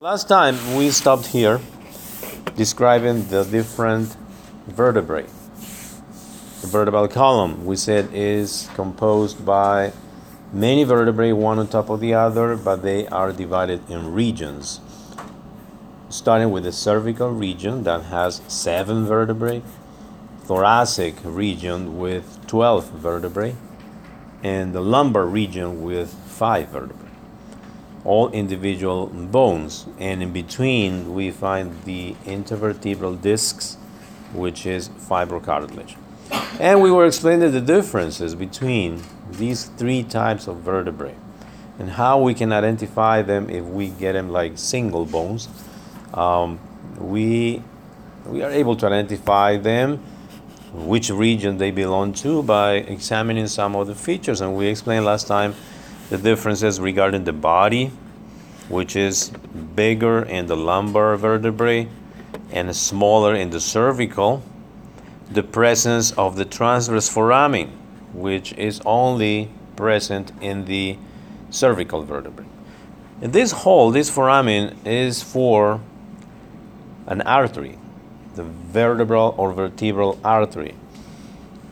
Last time we stopped here describing the different vertebrae. The vertebral column, we said, is composed by many vertebrae, one on top of the other, but they are divided in regions. Starting with the cervical region that has seven vertebrae, thoracic region with 12 vertebrae, and the lumbar region with five vertebrae all individual bones. And in between we find the intervertebral discs which is fibrocartilage and we were explaining the differences between these three types of vertebrae and how we can identify them if we get them like single bones. Um, we we are able to identify them which region they belong to by examining some of the features. And we explained last time the differences regarding the body, which is bigger in the lumbar vertebrae and smaller in the cervical, the presence of the transverse foramen, which is only present in the cervical vertebrae. And this hole, this foramen, is for an artery, the vertebral or vertebral artery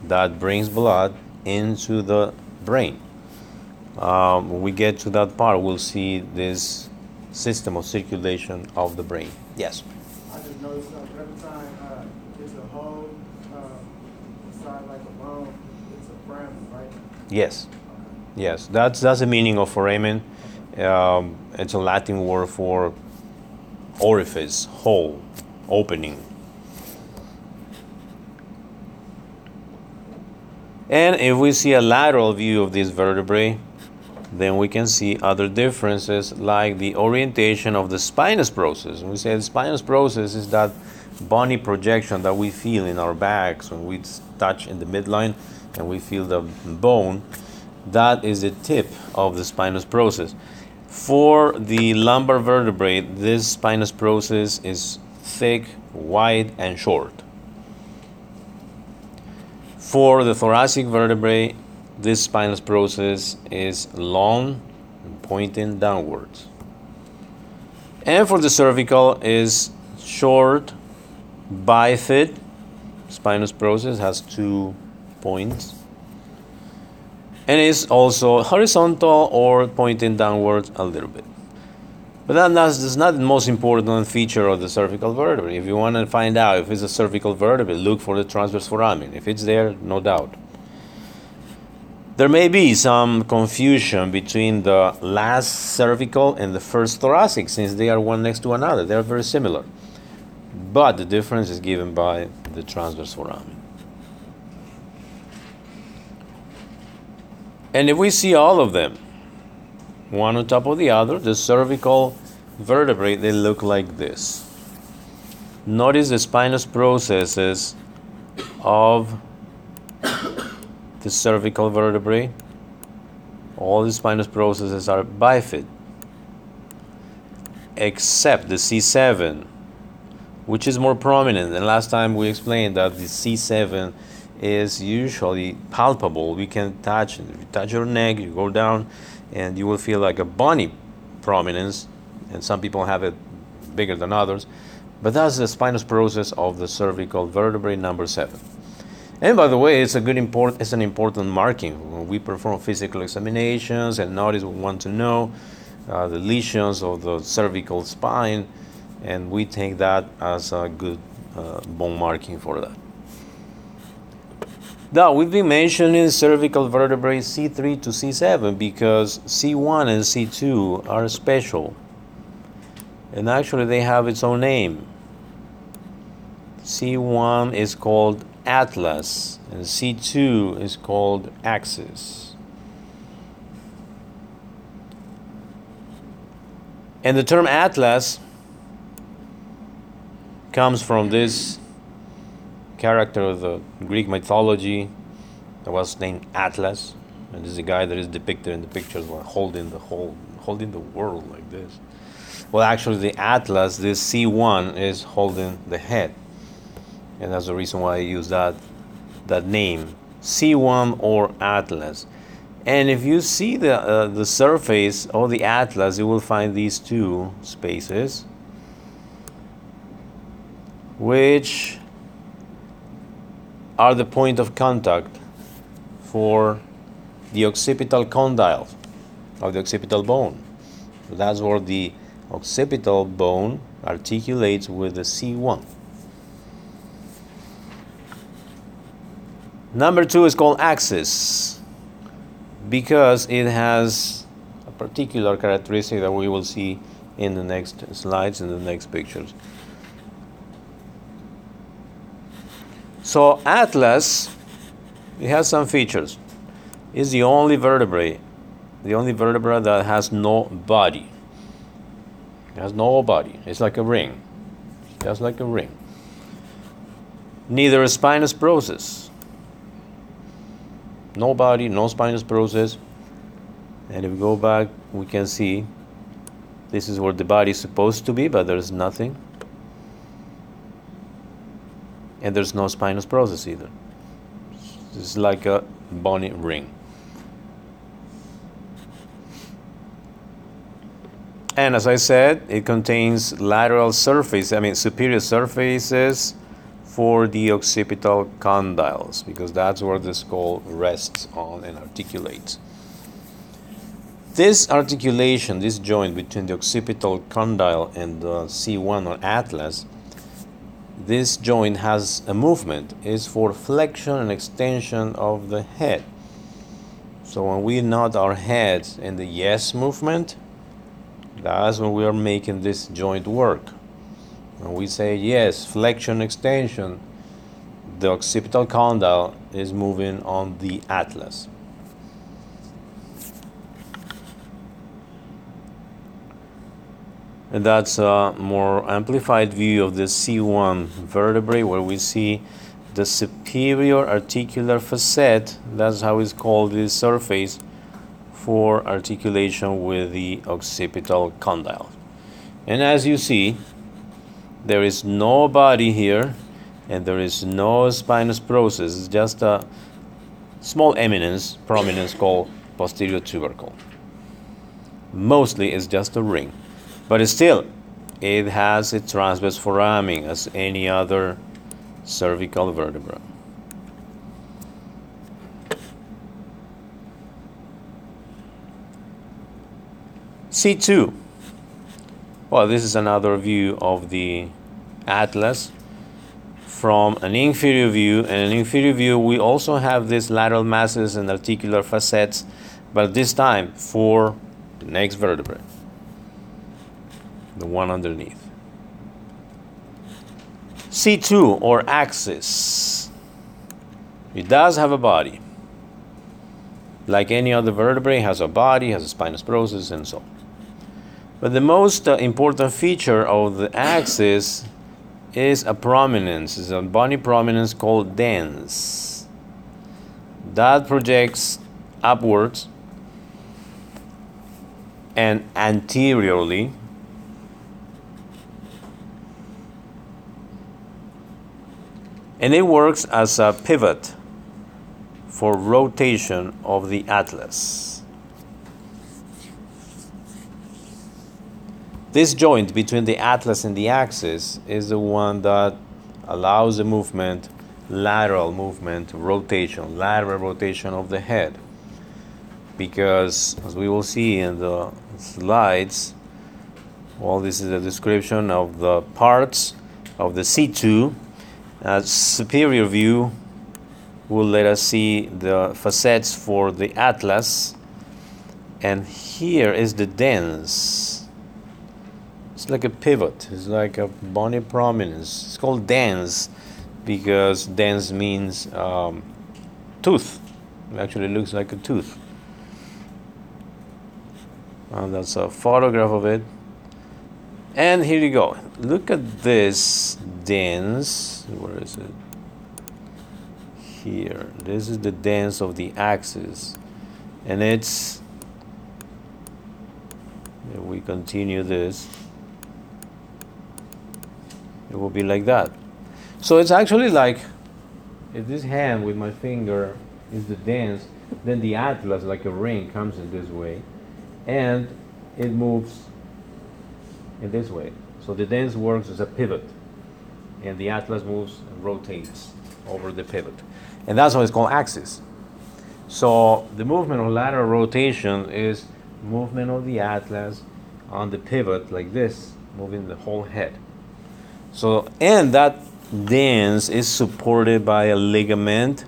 that brings blood into the brain um, when we get to that part, we'll see this system of circulation of the brain. Yes. I just noticed uh, every time uh, it's a hole uh, inside like a bone, it's a foramen, right? Yes. Yes, that's that's the meaning of foramen. Um, it's a Latin word for orifice, hole, opening. And if we see a lateral view of this vertebrae, then we can see other differences like the orientation of the spinous process. we say the spinous process is that bony projection that we feel in our backs when we touch in the midline and we feel the bone. That is the tip of the spinous process. For the lumbar vertebrae, this spinous process is thick, wide, and short. For the thoracic vertebrae, this spinous process is long and pointing downwards. And for the cervical is short, bifid. Spinous process has two points. And is also horizontal or pointing downwards a little bit. But that, that's, not the most important feature of the cervical vertebrae. If you want to find out if it's a cervical vertebrae, look for the transverse foramen. If it's there, no doubt. There may be some confusion between the last cervical and the first thoracic since they are one next to another. They are very similar. But the difference is given by the transverse foramen. And if we see all of them, one on top of the other, the cervical vertebrae, they look like this. Notice the spinous processes of the cervical vertebrae. All the spinous processes are bifid, except the C7, which is more prominent. And last time we explained that the C7 is usually palpable. We can touch, it. If you touch your neck, you go down, and you will feel like a bony prominence. And some people have it bigger than others. But that's the spinous process of the cervical vertebrae number seven. And by the way, it's a good import. It's an important marking when we perform physical examinations and notice we want to know uh, the lesions of the cervical spine, and we take that as a good uh, bone marking for that. Now we've been mentioning cervical vertebrae C3 to C7 because C1 and C2 are special, and actually they have its own name. C1 is called atlas, and C2 is called axis. And the term atlas comes from this character of the Greek mythology that was named Atlas. And this is a guy that is depicted in the pictures holding the whole, holding the world like this. Well, actually, the Atlas, this C1, is holding the head and that's the reason why I use that that name C1 or Atlas And if you see the, uh, the surface of the atlas, you will find these two spaces, which are the point of contact for the occipital condyle of the occipital bone. That's where the occipital bone articulates with the C1. Number two is called axis because it has a particular characteristic that we will see in the next slides, in the next pictures. So Atlas, it has some features. It's the only vertebrae, the only vertebra that has no body. It has no body. It's like a ring, just like a ring. Neither a spinous process. No body, no spinous process. And if we go back, we can see this is where the body is supposed to be, but there's nothing. And there's no spinous process either. It's like a bony ring. And as I said, it contains lateral surface, I mean superior surfaces for the occipital condyles because that's where the skull rests on and articulates. This articulation, this joint between the occipital condyle and the C1 or atlas, this joint has a movement, is for flexion and extension of the head. So when we nod our heads in the yes movement, that's when we are making this joint work. When we say yes, flexion, extension, the occipital condyle is moving on the atlas. And that's a more amplified view of the C1 vertebrae where we see the superior articular facet, that's how it's called this surface, for articulation with the occipital condyle. And as you see, there is no body here and there is no spinous process, it's just a small eminence, prominence called posterior tubercle. Mostly it's just a ring, but still it has a transverse foramen as any other cervical vertebra. C2. Well, this is another view of the atlas from an inferior view. And an inferior view, we also have these lateral masses and articular facets, but this time for the next vertebrae, the one underneath. C2 or axis. It does have a body. Like any other vertebrae, has a body, has a spinous process, and so on. But the most uh, important feature of the axis is a prominence, is a bony prominence called dens. That projects upwards and anteriorly and it works as a pivot for rotation of the atlas. This joint between the atlas and the axis is the one that allows the movement, lateral movement, rotation, lateral rotation of the head. Because as we will see in the slides, well, this is a description of the parts of the C2. A superior view will let us see the facets for the atlas. And here is the dens it's like a pivot. It's like a bony prominence. It's called dens because dens means um, tooth. It actually looks like a tooth. And that's a photograph of it. And here you go. Look at this dens. Where is it? Here. This is the dens of the axis. And it's. If we continue this it will be like that. So it's actually like if this hand with my finger is the dens, Then the atlas, like a ring, comes in this way, and it moves in this way. So the dens works as a pivot, and the atlas moves and rotates over the pivot. And that's why it's called axis. So the movement of lateral rotation is movement of the atlas on the pivot like this, moving the whole head. So, and that dens is supported by a ligament,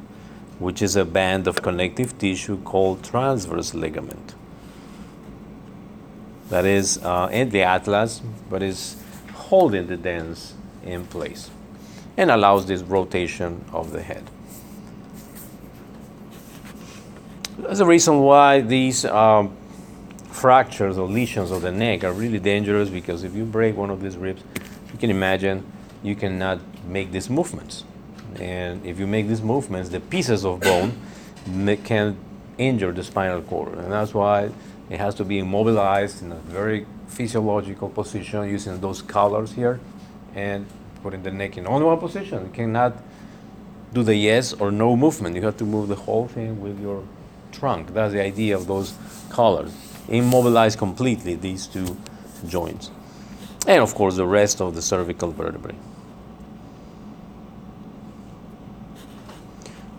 which is a band of connective tissue called transverse ligament. That is uh, in the atlas, but is holding the dens in place and allows this rotation of the head. That's the reason why these um, fractures or lesions of the neck are really dangerous because if you break one of these ribs, you can imagine you cannot make these movements. And if you make these movements, the pieces of bone can injure the spinal cord. And that's why it has to be immobilized in a very physiological position using those collars here and putting the neck in only one position. You cannot do the yes or no movement. You have to move the whole thing with your trunk. That's the idea of those collars. Immobilize completely these two joints. And of course, the rest of the cervical vertebrae.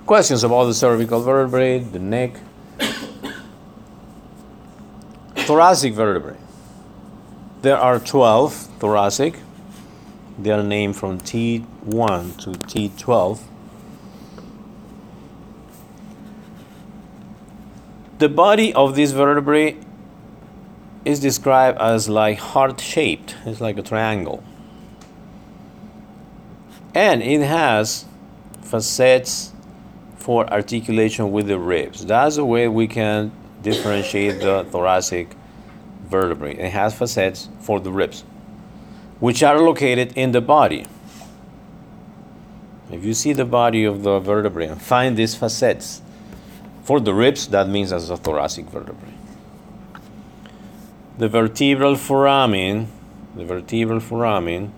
Questions about the cervical vertebrae, the neck, thoracic vertebrae. There are 12 thoracic. They are named from T1 to T12. The body of this vertebrae is described as like heart shaped, it's like a triangle. And it has facets for articulation with the ribs. That's the way we can differentiate the thoracic vertebrae. It has facets for the ribs, which are located in the body. If you see the body of the vertebrae and find these facets for the ribs, that means as a thoracic vertebrae. The vertebral foramen, the vertebral foramen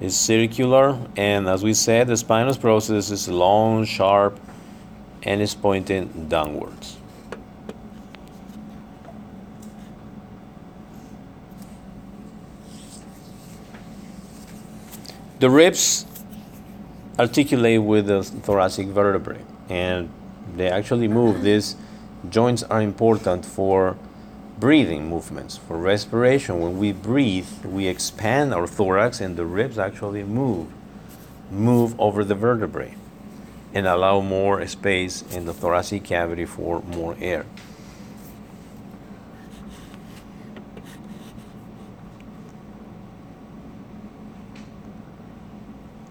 is circular, and as we said, the spinous process is long, sharp, and is pointing downwards. The ribs articulate with the thoracic vertebrae and they actually move. These joints are important for breathing movements, for respiration. When we breathe, we expand our thorax and the ribs actually move, move over the vertebrae and allow more space in the thoracic cavity for more air.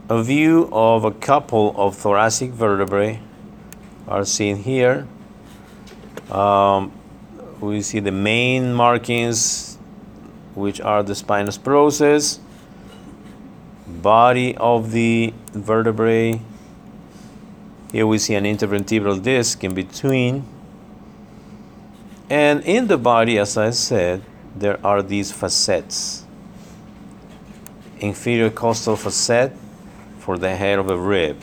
A view of a couple of thoracic vertebrae are seen here. Um, we see the main markings, which are the spinous process, body of the vertebrae. Here we see an intervertebral disc in between. And in the body, as I said, there are these facets. Inferior costal facet, for the head of a rib.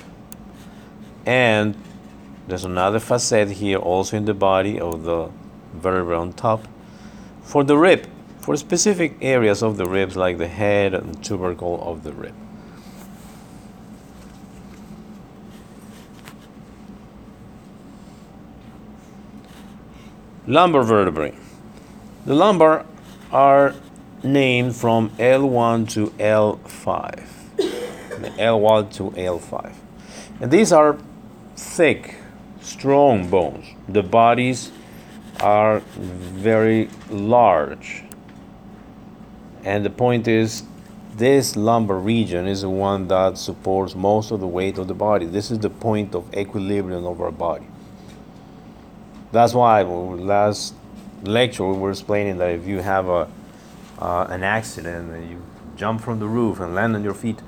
And there's another facet here also in the body of the vertebra on top for the rib, for specific areas of the ribs like the head and tubercle of the rib. Lumbar vertebrae. The lumbar are named from L1 to L5. L1 to L5. And these are thick, strong bones. The bodies are very large. And the point is, this lumbar region is the one that supports most of the weight of the body. This is the point of equilibrium of our body. That's why last lecture we were explaining that if you have a uh, an accident and you jump from the roof and land on your feet,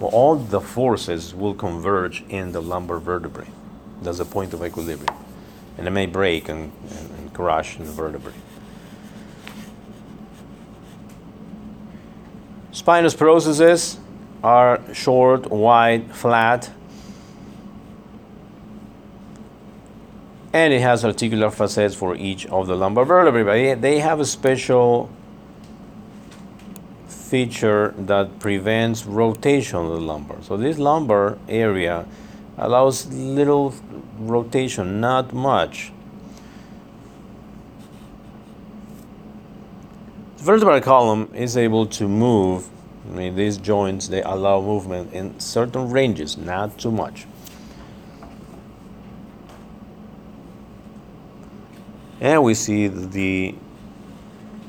well, all the forces will converge in the lumbar vertebrae. That's the point of equilibrium. And it may break and, and, the vertebrae. Spinous processes are short, wide, flat. and it has articular facets for each of the lumbar vertebrae. They have a special feature that prevents rotation of the lumbar. So this lumbar area allows little rotation, not much. Vertebral column is able to move. I mean, these joints they allow movement in certain ranges, not too much. And we see the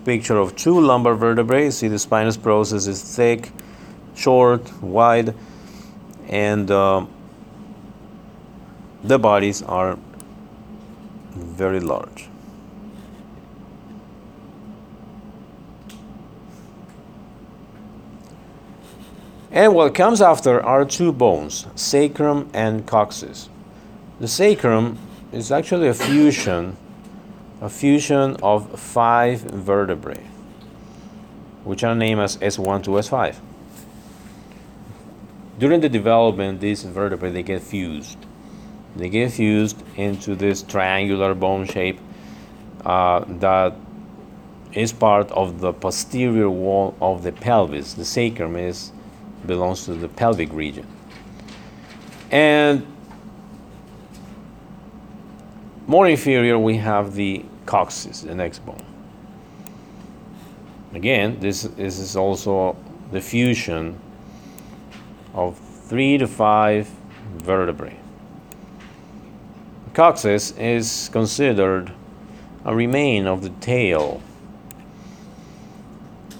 picture of two lumbar vertebrae. See the spinous process is thick, short, wide, and uh, the bodies are very large. And what comes after are two bones, sacrum and coccyx. The sacrum is actually a fusion, a fusion of five vertebrae, which are named as S1 to S5. During the development, these vertebrae they get fused. They get fused into this triangular bone shape uh, that is part of the posterior wall of the pelvis. The sacrum is belongs to the pelvic region. And more inferior, we have the coccyx, the next bone. Again, this, this is also the fusion of three to five vertebrae. The Coccyx is considered a remain of the tail.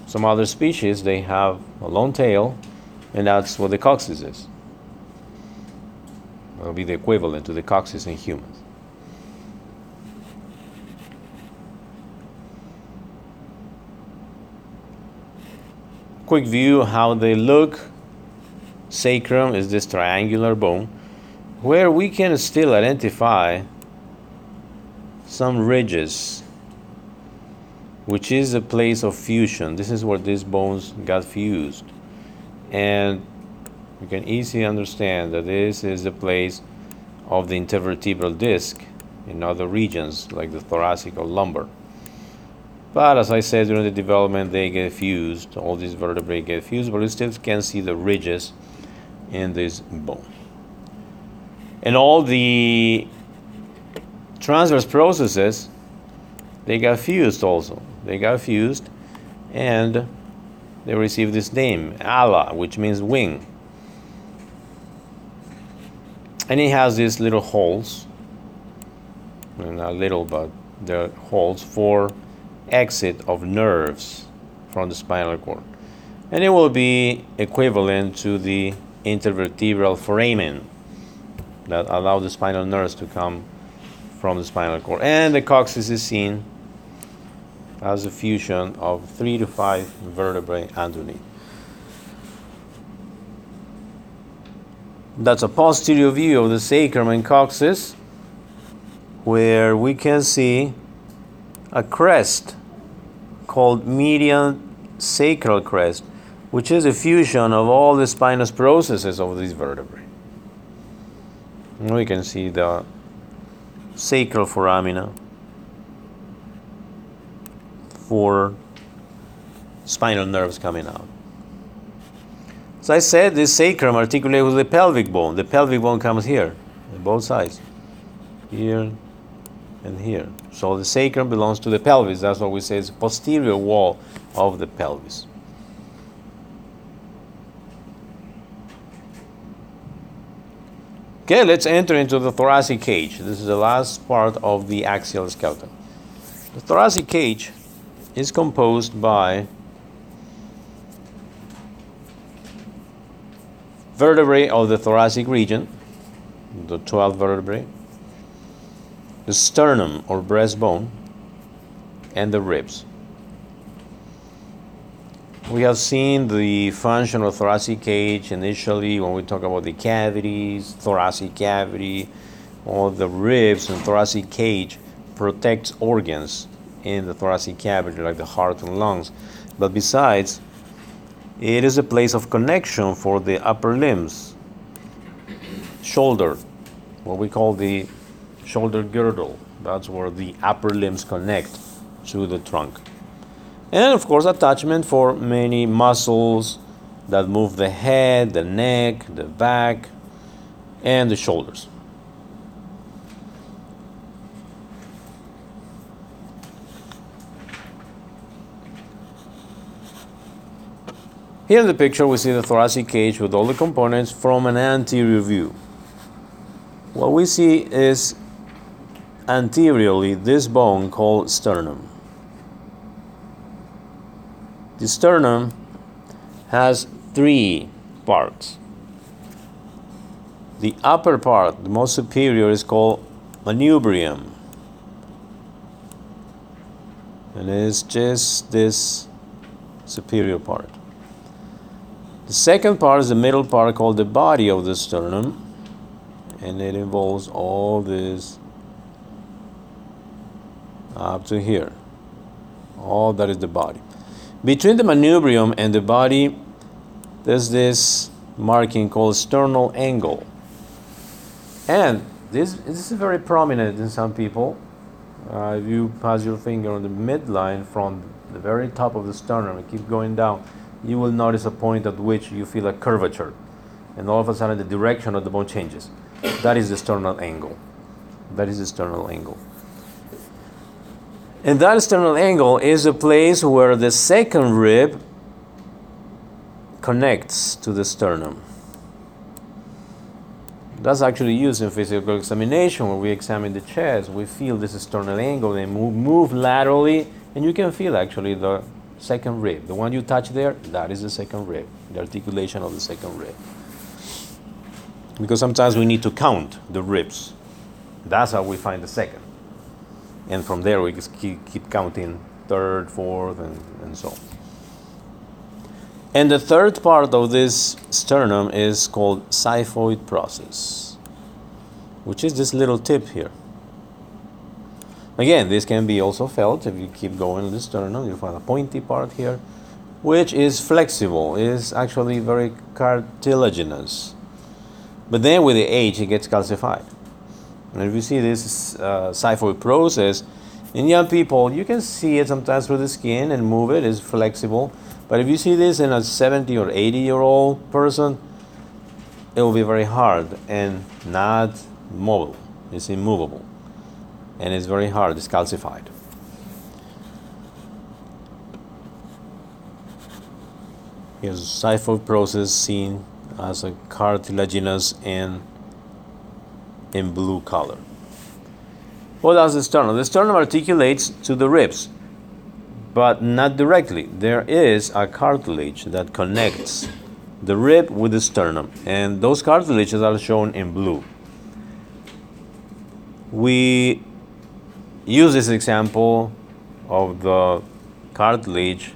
Some other species they have a long tail, and that's what the coccyx is. It'll be the equivalent to the coccyx in humans. Quick view how they look. Sacrum is this triangular bone where we can still identify some ridges which is a place of fusion. This is where these bones got fused. And you can easily understand that this is the place of the intervertebral disc in other regions like the thoracic or lumbar. But as I said during the development, they get fused. All these vertebrae get fused, but you still can see the ridges in this bone. And all the transverse processes, they got fused also. They got fused and they received this name, ala, which means wing. And it has these little holes, not little, but they're holes for exit of nerves from the spinal cord. And it will be equivalent to the intervertebral foramen that allow the spinal nerves to come from the spinal cord. And the coccyx is seen as a fusion of three to five vertebrae underneath. That's a posterior view of the sacrum and coccyx, where we can see a crest called median sacral crest, which is a fusion of all the spinous processes of these vertebrae. We can see the sacral foramina, for spinal nerves coming out. As I said, the sacrum articulates with the pelvic bone. The pelvic bone comes here, both sides, here and here. So the sacrum belongs to the pelvis. That's what we say is the posterior wall of the pelvis. Okay, let's enter into the thoracic cage. This is the last part of the axial skeleton. The thoracic cage is composed by vertebrae of the thoracic region, the 12 vertebrae, the sternum or breastbone, and the ribs. We have seen the function of thoracic cage initially when we talk about the cavities, thoracic cavity, all the ribs and thoracic cage protects organs in the thoracic cavity like the heart and lungs. But besides, it is a place of connection for the upper limbs, shoulder, what we call the shoulder girdle. That's where the upper limbs connect to the trunk. And of course, attachment for many muscles that move the head, the neck, the back, and the shoulders. Here in the picture, we see the thoracic cage with all the components from an anterior view. What we see is anteriorly this bone called sternum. The sternum has three parts. The upper part, the most superior, is called manubrium. And it's just this superior part. The second part is the middle part called the body of the sternum, and it involves all this up to here. All that is the body. Between the manubrium and the body, there's this marking called sternal angle. And this, this is very prominent in some people. Uh, if you pass your finger on the midline from the very top of the sternum and keep going down, you will notice a point at which you feel a curvature. And all of a sudden, the direction of the bone changes. That is the sternal angle. That is the sternal angle. And that sternal angle is a place where the second rib connects to the sternum. That's actually used in physical examination when we examine the chest. We feel this sternal angle and move, move laterally, and you can feel actually the second rib. The one you touch there, that is the second rib, the articulation of the second rib. Because sometimes we need to count the ribs. That's how we find the second and from there we keep, keep counting third, fourth, and, and so on. And the third part of this sternum is called xiphoid process, which is this little tip here. Again, this can be also felt if you keep going the sternum. You find a pointy part here, which is flexible, is actually very cartilaginous. But then with the age, it gets calcified. And if you see this uh, process in young people, you can see it sometimes through the skin and move it, it's flexible. But if you see this in a 70 or 80 year old person, it will be very hard and not mobile. It's immovable. And it's very hard, it's calcified. Here's xiphoid process seen as a cartilaginous and in blue color. What does the sternum? The sternum articulates to the ribs, but not directly. There is a cartilage that connects the rib with the sternum, and those cartilages are shown in blue. We use this example of the cartilage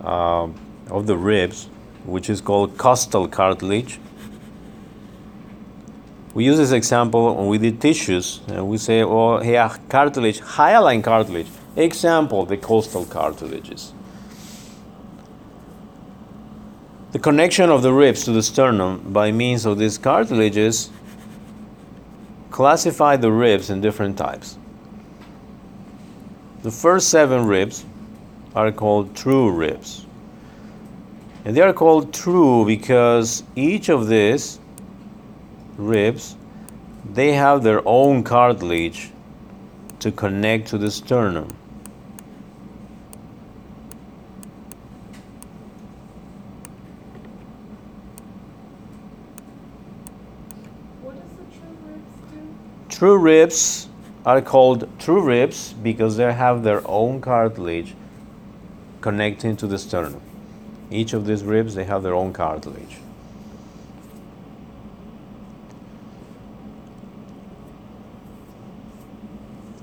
uh, of the ribs, which is called costal cartilage we use this example we did tissues, and we say, oh, here, cartilage, hyaline cartilage. Example, the costal cartilages. The connection of the ribs to the sternum by means of these cartilages classify the ribs in different types. The first seven ribs are called true ribs. And they are called true because each of these ribs, they have their own cartilage to connect to the sternum. What does the true ribs do? True ribs are called true ribs because they have their own cartilage connecting to the sternum. Each of these ribs, they have their own cartilage.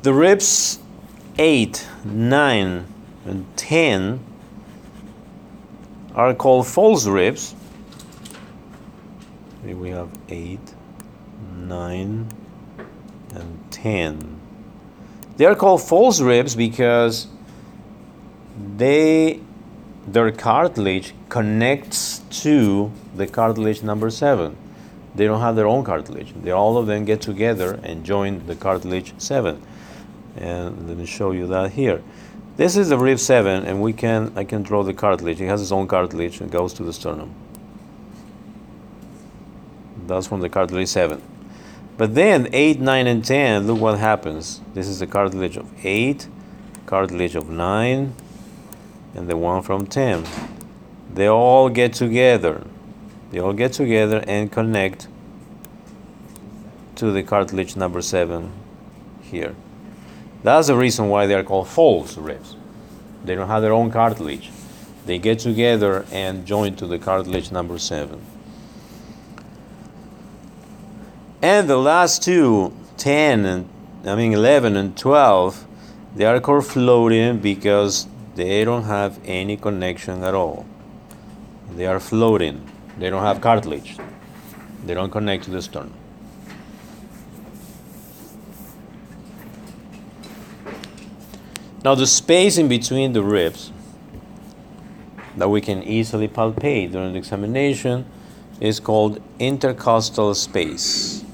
The ribs 8, 9, and 10 are called false ribs. Here we have 8, 9, and 10. They are called false ribs because they their cartilage connects to the cartilage number 7 they don't have their own cartilage. They all of them get together and join the cartilage 7. And let me show you that here. This is the rib 7 and we can I can draw the cartilage. It has its own cartilage and goes to the sternum. That's from the cartilage 7. But then 8, 9 and 10, look what happens. This is the cartilage of 8, cartilage of 9 and the one from 10. They all get together they all get together and connect to the cartilage number 7 here. That's the reason why they are called false ribs. They don't have their own cartilage. They get together and join to the cartilage number 7. And the last two, 10 and I mean 11 and 12, they are called floating because they don't have any connection at all. They are floating. They don't have cartilage. They don't connect to the sternum. Now the space in between the ribs that we can easily palpate during the examination is called intercostal space.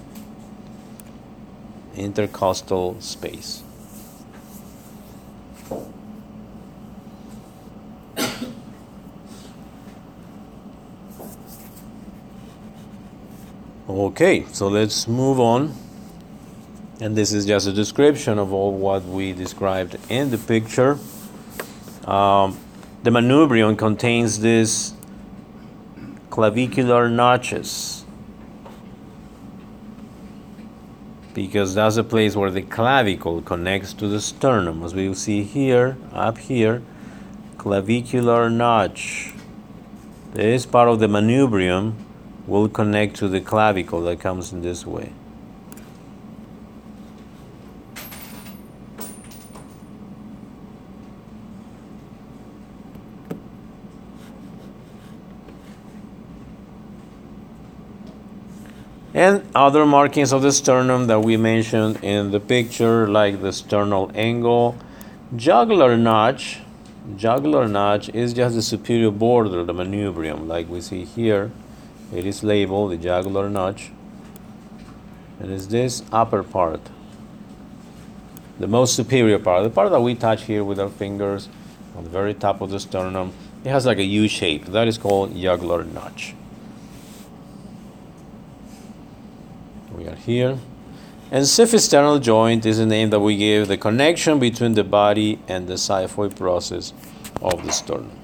Intercostal space. Okay, so let's move on. And this is just a description of all what we described in the picture. Um, the manubrium contains these clavicular notches because that's the place where the clavicle connects to the sternum. As we will see here, up here, clavicular notch. This part of the manubrium will connect to the clavicle that comes in this way. And other markings of the sternum that we mentioned in the picture, like the sternal angle, jugular notch. Jugular notch is just the superior border, of the manubrium, like we see here. It is labeled the jugular notch. And it's this upper part, the most superior part, the part that we touch here with our fingers on the very top of the sternum. It has like a U shape. That is called jugular notch. We are here. And xiphisternal joint is the name that we give the connection between the body and the xiphoid process of the sternum.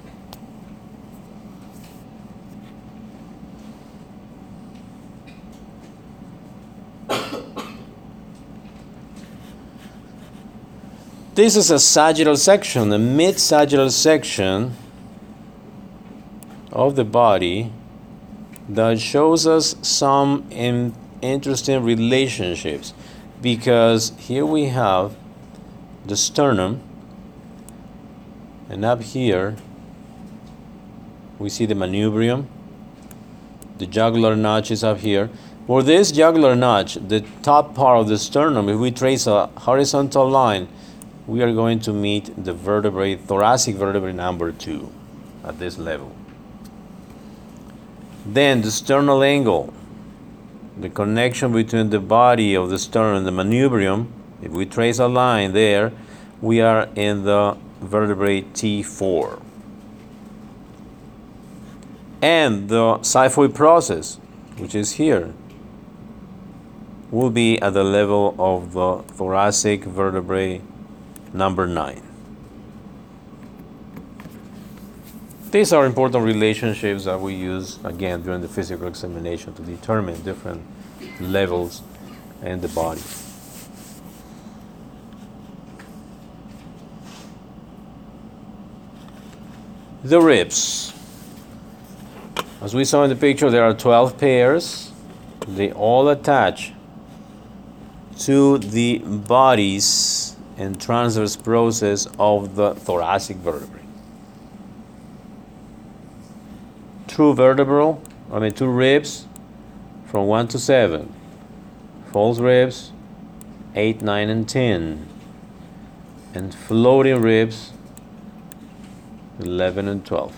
This is a sagittal section, a mid sagittal section of the body that shows us some in, interesting relationships because here we have the sternum, and up here we see the manubrium, the jugular notch is up here. For this jugular notch, the top part of the sternum, if we trace a horizontal line, we are going to meet the vertebrae, thoracic vertebrae number two at this level. Then the sternal angle, the connection between the body of the sternum and the manubrium, if we trace a line there, we are in the vertebrae T4. And the xiphoid process, which is here, will be at the level of the thoracic vertebrae number 9. These are important relationships that we use again during the physical examination to determine different levels in the body. The ribs. As we saw in the picture, there are 12 pairs. They all attach to the bodies and transverse process of the thoracic vertebrae. two vertebral, I mean two ribs from 1 to 7. False ribs 8, 9, and 10. And floating ribs 11 and 12.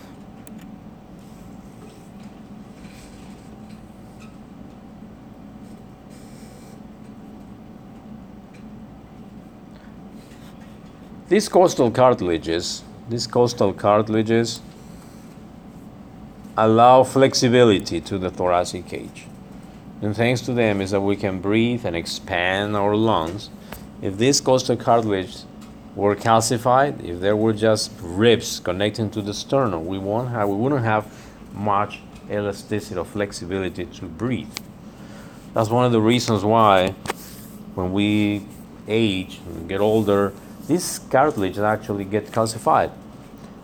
These costal cartilages, these costal cartilages allow flexibility to the thoracic cage. And thanks to them is that we can breathe and expand our lungs. If this costal cartilage were calcified, if there were just ribs connecting to the sternum, we won't have we wouldn't have much elasticity or flexibility to breathe. That's one of the reasons why when we age and get older, this cartilage actually gets calcified.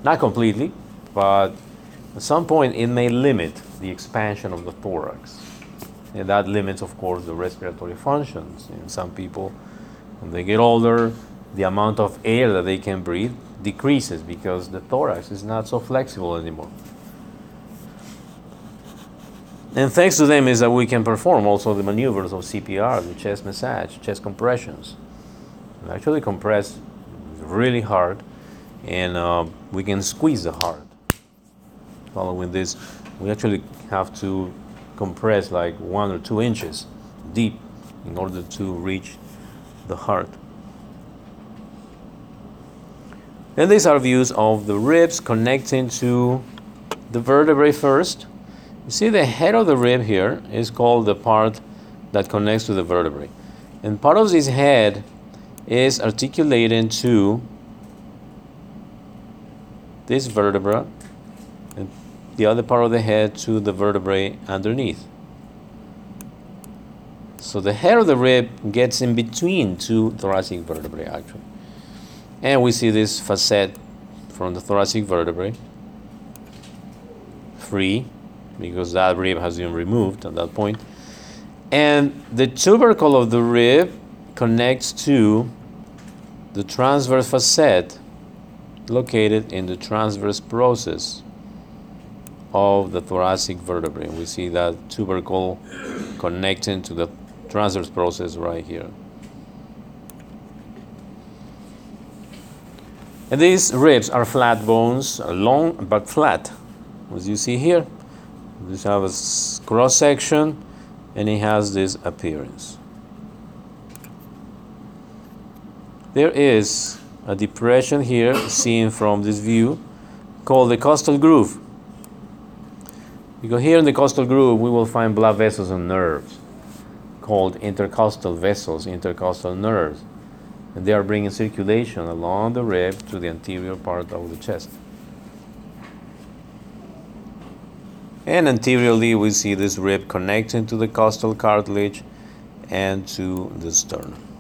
Not completely, but at some point it may limit the expansion of the thorax. And that limits, of course, the respiratory functions. In some people, when they get older, the amount of air that they can breathe decreases because the thorax is not so flexible anymore. And thanks to them is that we can perform also the maneuvers of CPR, the chest massage, chest compressions. We actually compress really hard, and uh, we can squeeze the heart. Following this, we actually have to compress like one or two inches deep in order to reach the heart. And these are views of the ribs connecting to the vertebrae first. You see the head of the rib here is called the part that connects to the vertebrae. And part of this head is articulated to this vertebra the other part of the head to the vertebrae underneath. So the head of the rib gets in between two thoracic vertebrae actually. And we see this facet from the thoracic vertebrae free because that rib has been removed at that point. And the tubercle of the rib connects to the transverse facet located in the transverse process of the thoracic vertebrae. We see that tubercle connecting to the transverse process right here. And these ribs are flat bones, long but flat, as you see here. This have a cross section, and it has this appearance. There is a depression here seen from this view called the costal groove. Because here in the costal groove we will find blood vessels and nerves called intercostal vessels, intercostal nerves. And they are bringing circulation along the rib to the anterior part of the chest. And anteriorly, we see this rib connecting to the costal cartilage and to the sternum.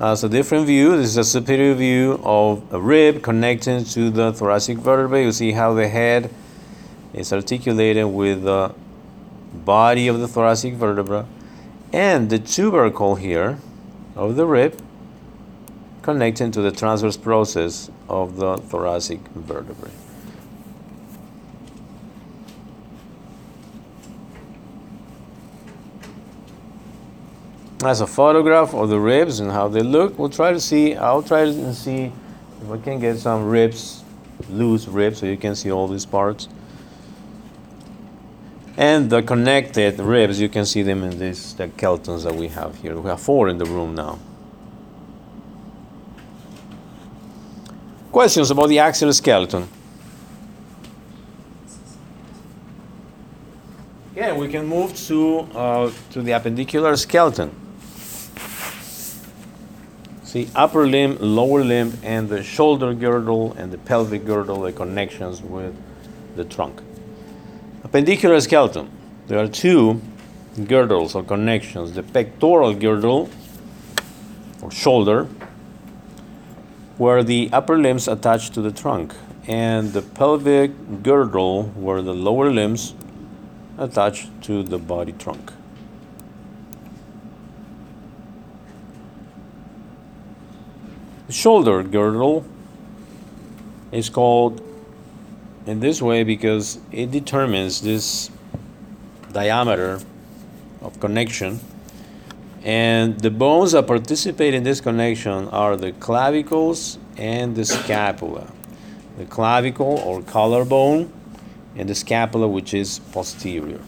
Uh, As a different view, this is a superior view of a rib connecting to the thoracic vertebrae. You see how the head is articulated with the body of the thoracic vertebra and the tubercle here of the rib connecting to the transverse process of the thoracic vertebrae. That's a photograph of the ribs and how they look. We'll try to see, I'll try to see if I can get some ribs, loose ribs, so you can see all these parts. And the connected ribs, you can see them in these the keltons that we have here. We have four in the room now. Questions about the axial skeleton? Yeah, we can move to uh, to the appendicular skeleton. See, upper limb, lower limb, and the shoulder girdle and the pelvic girdle, the connections with the trunk. Appendicular skeleton. There are two girdles or connections the pectoral girdle or shoulder, where the upper limbs attach to the trunk, and the pelvic girdle, where the lower limbs attach to the body trunk. The shoulder girdle is called in this way because it determines this diameter of connection. And the bones that participate in this connection are the clavicles and the scapula. The clavicle or collarbone and the scapula which is posterior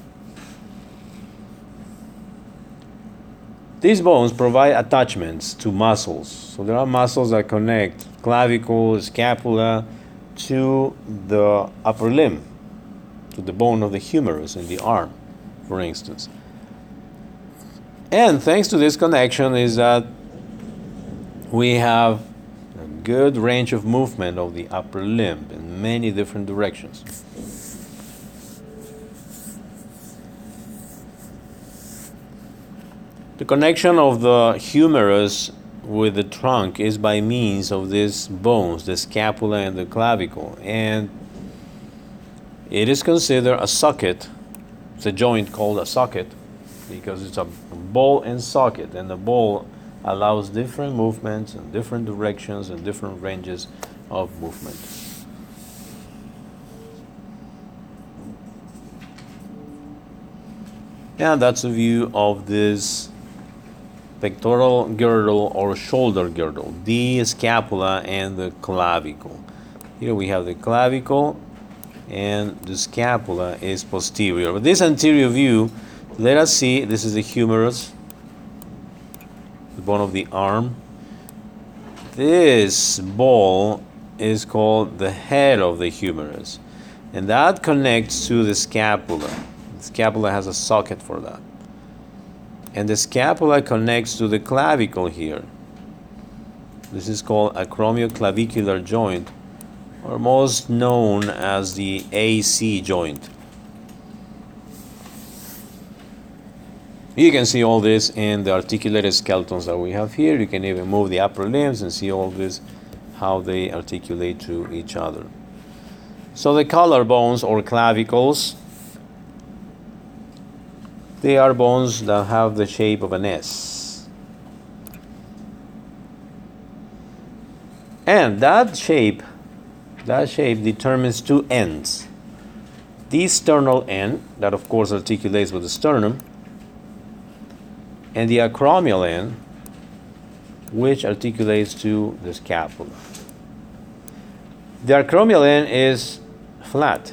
These bones provide attachments to muscles. So there are muscles that connect clavicle, scapula to the upper limb, to the bone of the humerus in the arm, for instance. And thanks to this connection is that we have a good range of movement of the upper limb in many different directions. The connection of the humerus with the trunk is by means of these bones, the scapula and the clavicle, and it is considered a socket. It's a joint called a socket because it's a ball and socket, and the ball allows different movements and different directions and different ranges of movement. And that's a view of this pectoral girdle or shoulder girdle, the scapula and the clavicle. Here we have the clavicle and the scapula is posterior. But this anterior view, let us see, this is the humerus, the bone of the arm. This ball is called the head of the humerus, and that connects to the scapula. The scapula has a socket for that and the scapula connects to the clavicle here. This is called acromioclavicular joint, or most known as the AC joint. You can see all this in the articulated skeletons that we have here. You can even move the upper limbs and see all this, how they articulate to each other. So the collarbones or clavicles they are bones that have the shape of an S. And that shape, that shape determines two ends. The sternal end, that of course articulates with the sternum, and the acromial end, which articulates to the scapula. The acromial end is flat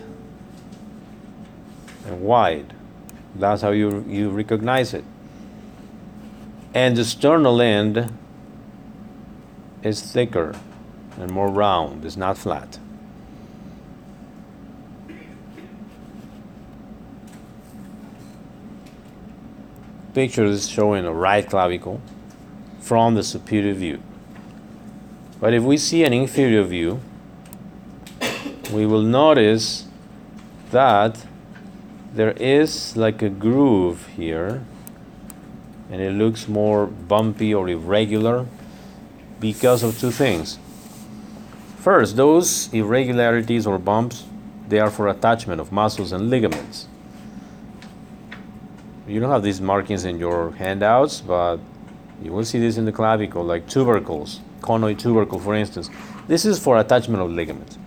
and wide that's how you, you recognize it. And the sternal end is thicker and more round, it's not flat. Picture is showing a right clavicle from the superior view. But if we see an inferior view, we will notice that there is like a groove here and it looks more bumpy or irregular because of two things. First, those irregularities or bumps, they are for attachment of muscles and ligaments. You don't have these markings in your handouts, but you will see this in the clavicle, like tubercles, conoid tubercle, for instance. This is for attachment of ligaments.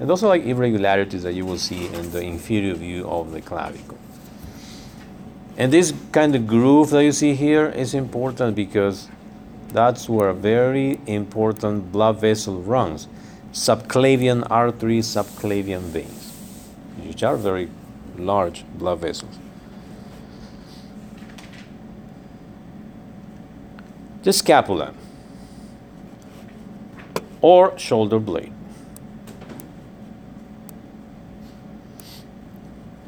And those are like irregularities that you will see in the inferior view of the clavicle. And this kind of groove that you see here is important because that's where a very important blood vessel runs. Subclavian arteries, subclavian veins, which are very large blood vessels. The scapula or shoulder blade.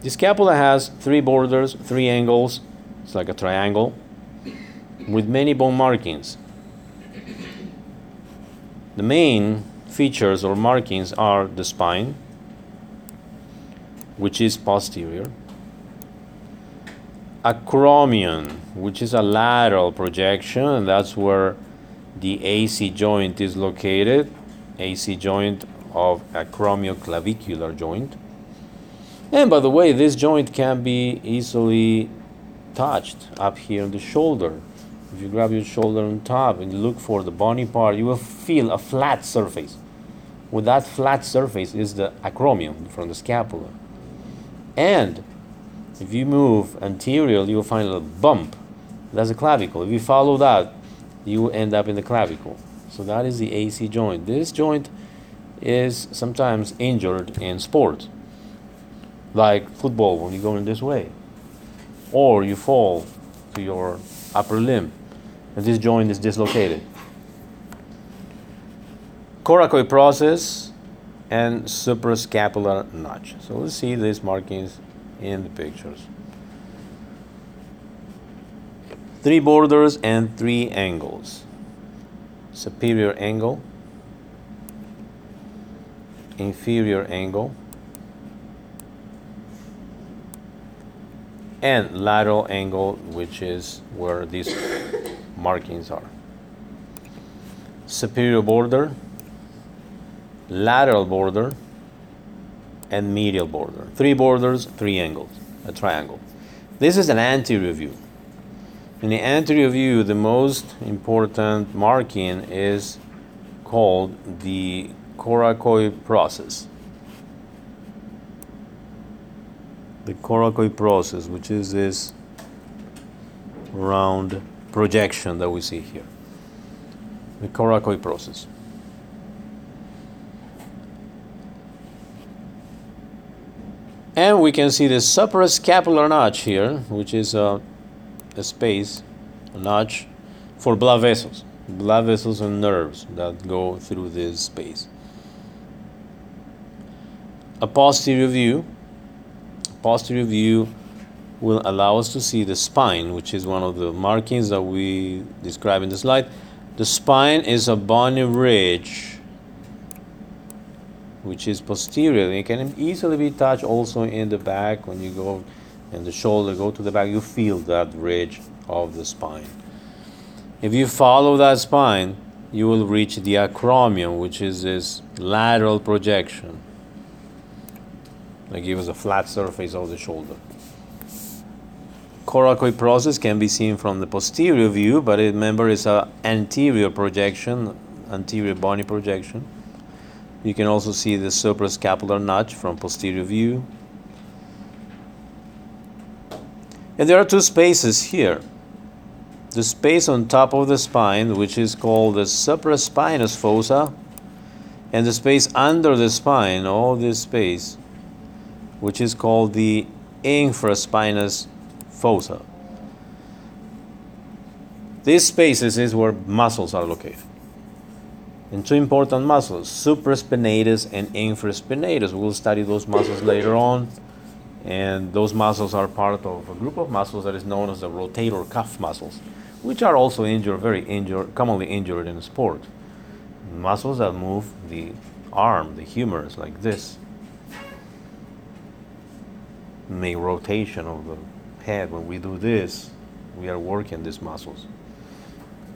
The scapula has three borders, three angles, it's like a triangle, with many bone markings. The main features or markings are the spine, which is posterior, acromion, which is a lateral projection, and that's where the AC joint is located, AC joint of acromioclavicular joint and by the way, this joint can be easily touched up here on the shoulder. If you grab your shoulder on top and look for the bony part, you will feel a flat surface. With that flat surface is the acromion from the scapula. And if you move anterior, you will find a bump. That's a clavicle. If you follow that, you end up in the clavicle. So that is the AC joint. This joint is sometimes injured in sport like football when you go in this way, or you fall to your upper limb. and this joint is dislocated. Coracoid process and suprascapular notch. So we'll see these markings in the pictures. Three borders and three angles. Superior angle, inferior angle, and lateral angle, which is where these markings are. Superior border, lateral border, and medial border. Three borders, three angles, a triangle. This is an anterior view. In the anterior view, the most important marking is called the coracoid process. The coracoid process, which is this round projection that we see here. The coracoid process. And we can see the suprascapular notch here, which is a, a space, a notch for blood vessels, blood vessels and nerves that go through this space. A posterior view, posterior view will allow us to see the spine, which is one of the markings that we describe in the slide. The spine is a bony ridge which is posterior. It can easily be touched also in the back when you go and the shoulder go to the back, you feel that ridge of the spine. If you follow that spine, you will reach the acromion, which is this lateral projection that gives us a flat surface of the shoulder. Coracoid process can be seen from the posterior view, but remember it's an anterior projection, anterior bony projection. You can also see the suprascapular notch from posterior view. And there are two spaces here. The space on top of the spine, which is called the supraspinous fossa, and the space under the spine, all this space, which is called the infraspinous fossa. These spaces is where muscles are located and two important muscles, supraspinatus and infraspinatus. We'll study those muscles later on. And those muscles are part of a group of muscles that is known as the rotator cuff muscles, which are also injured, very injured, commonly injured in sport. Muscles that move the arm, the humerus, like this. Make rotation of the head. When we do this, we are working these muscles.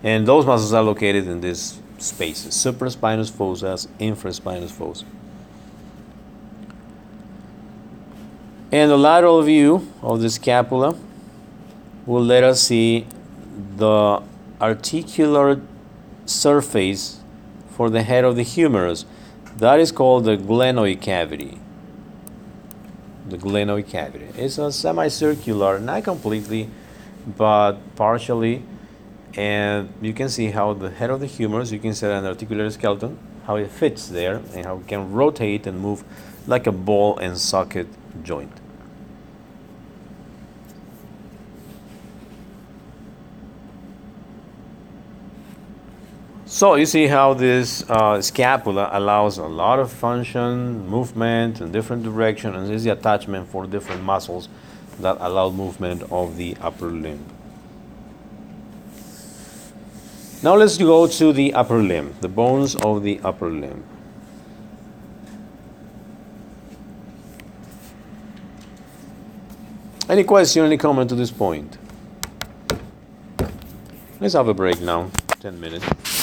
And those muscles are located in this spaces, supraspinous fossa, infraspinous fossa. And the lateral view of the scapula will let us see the articular surface for the head of the humerus. That is called the glenoid cavity. The glenoid cavity. It's a semicircular, not completely, but partially and you can see how the head of the humerus, you can see an articulated skeleton, how it fits there, and how it can rotate and move like a ball and socket joint. So you see how this uh, scapula allows a lot of function, movement in different direction, and this is the attachment for different muscles that allow movement of the upper limb. Now let's go to the upper limb, the bones of the upper limb. Any question, any comment to this point? Let's have a break now, 10 minutes.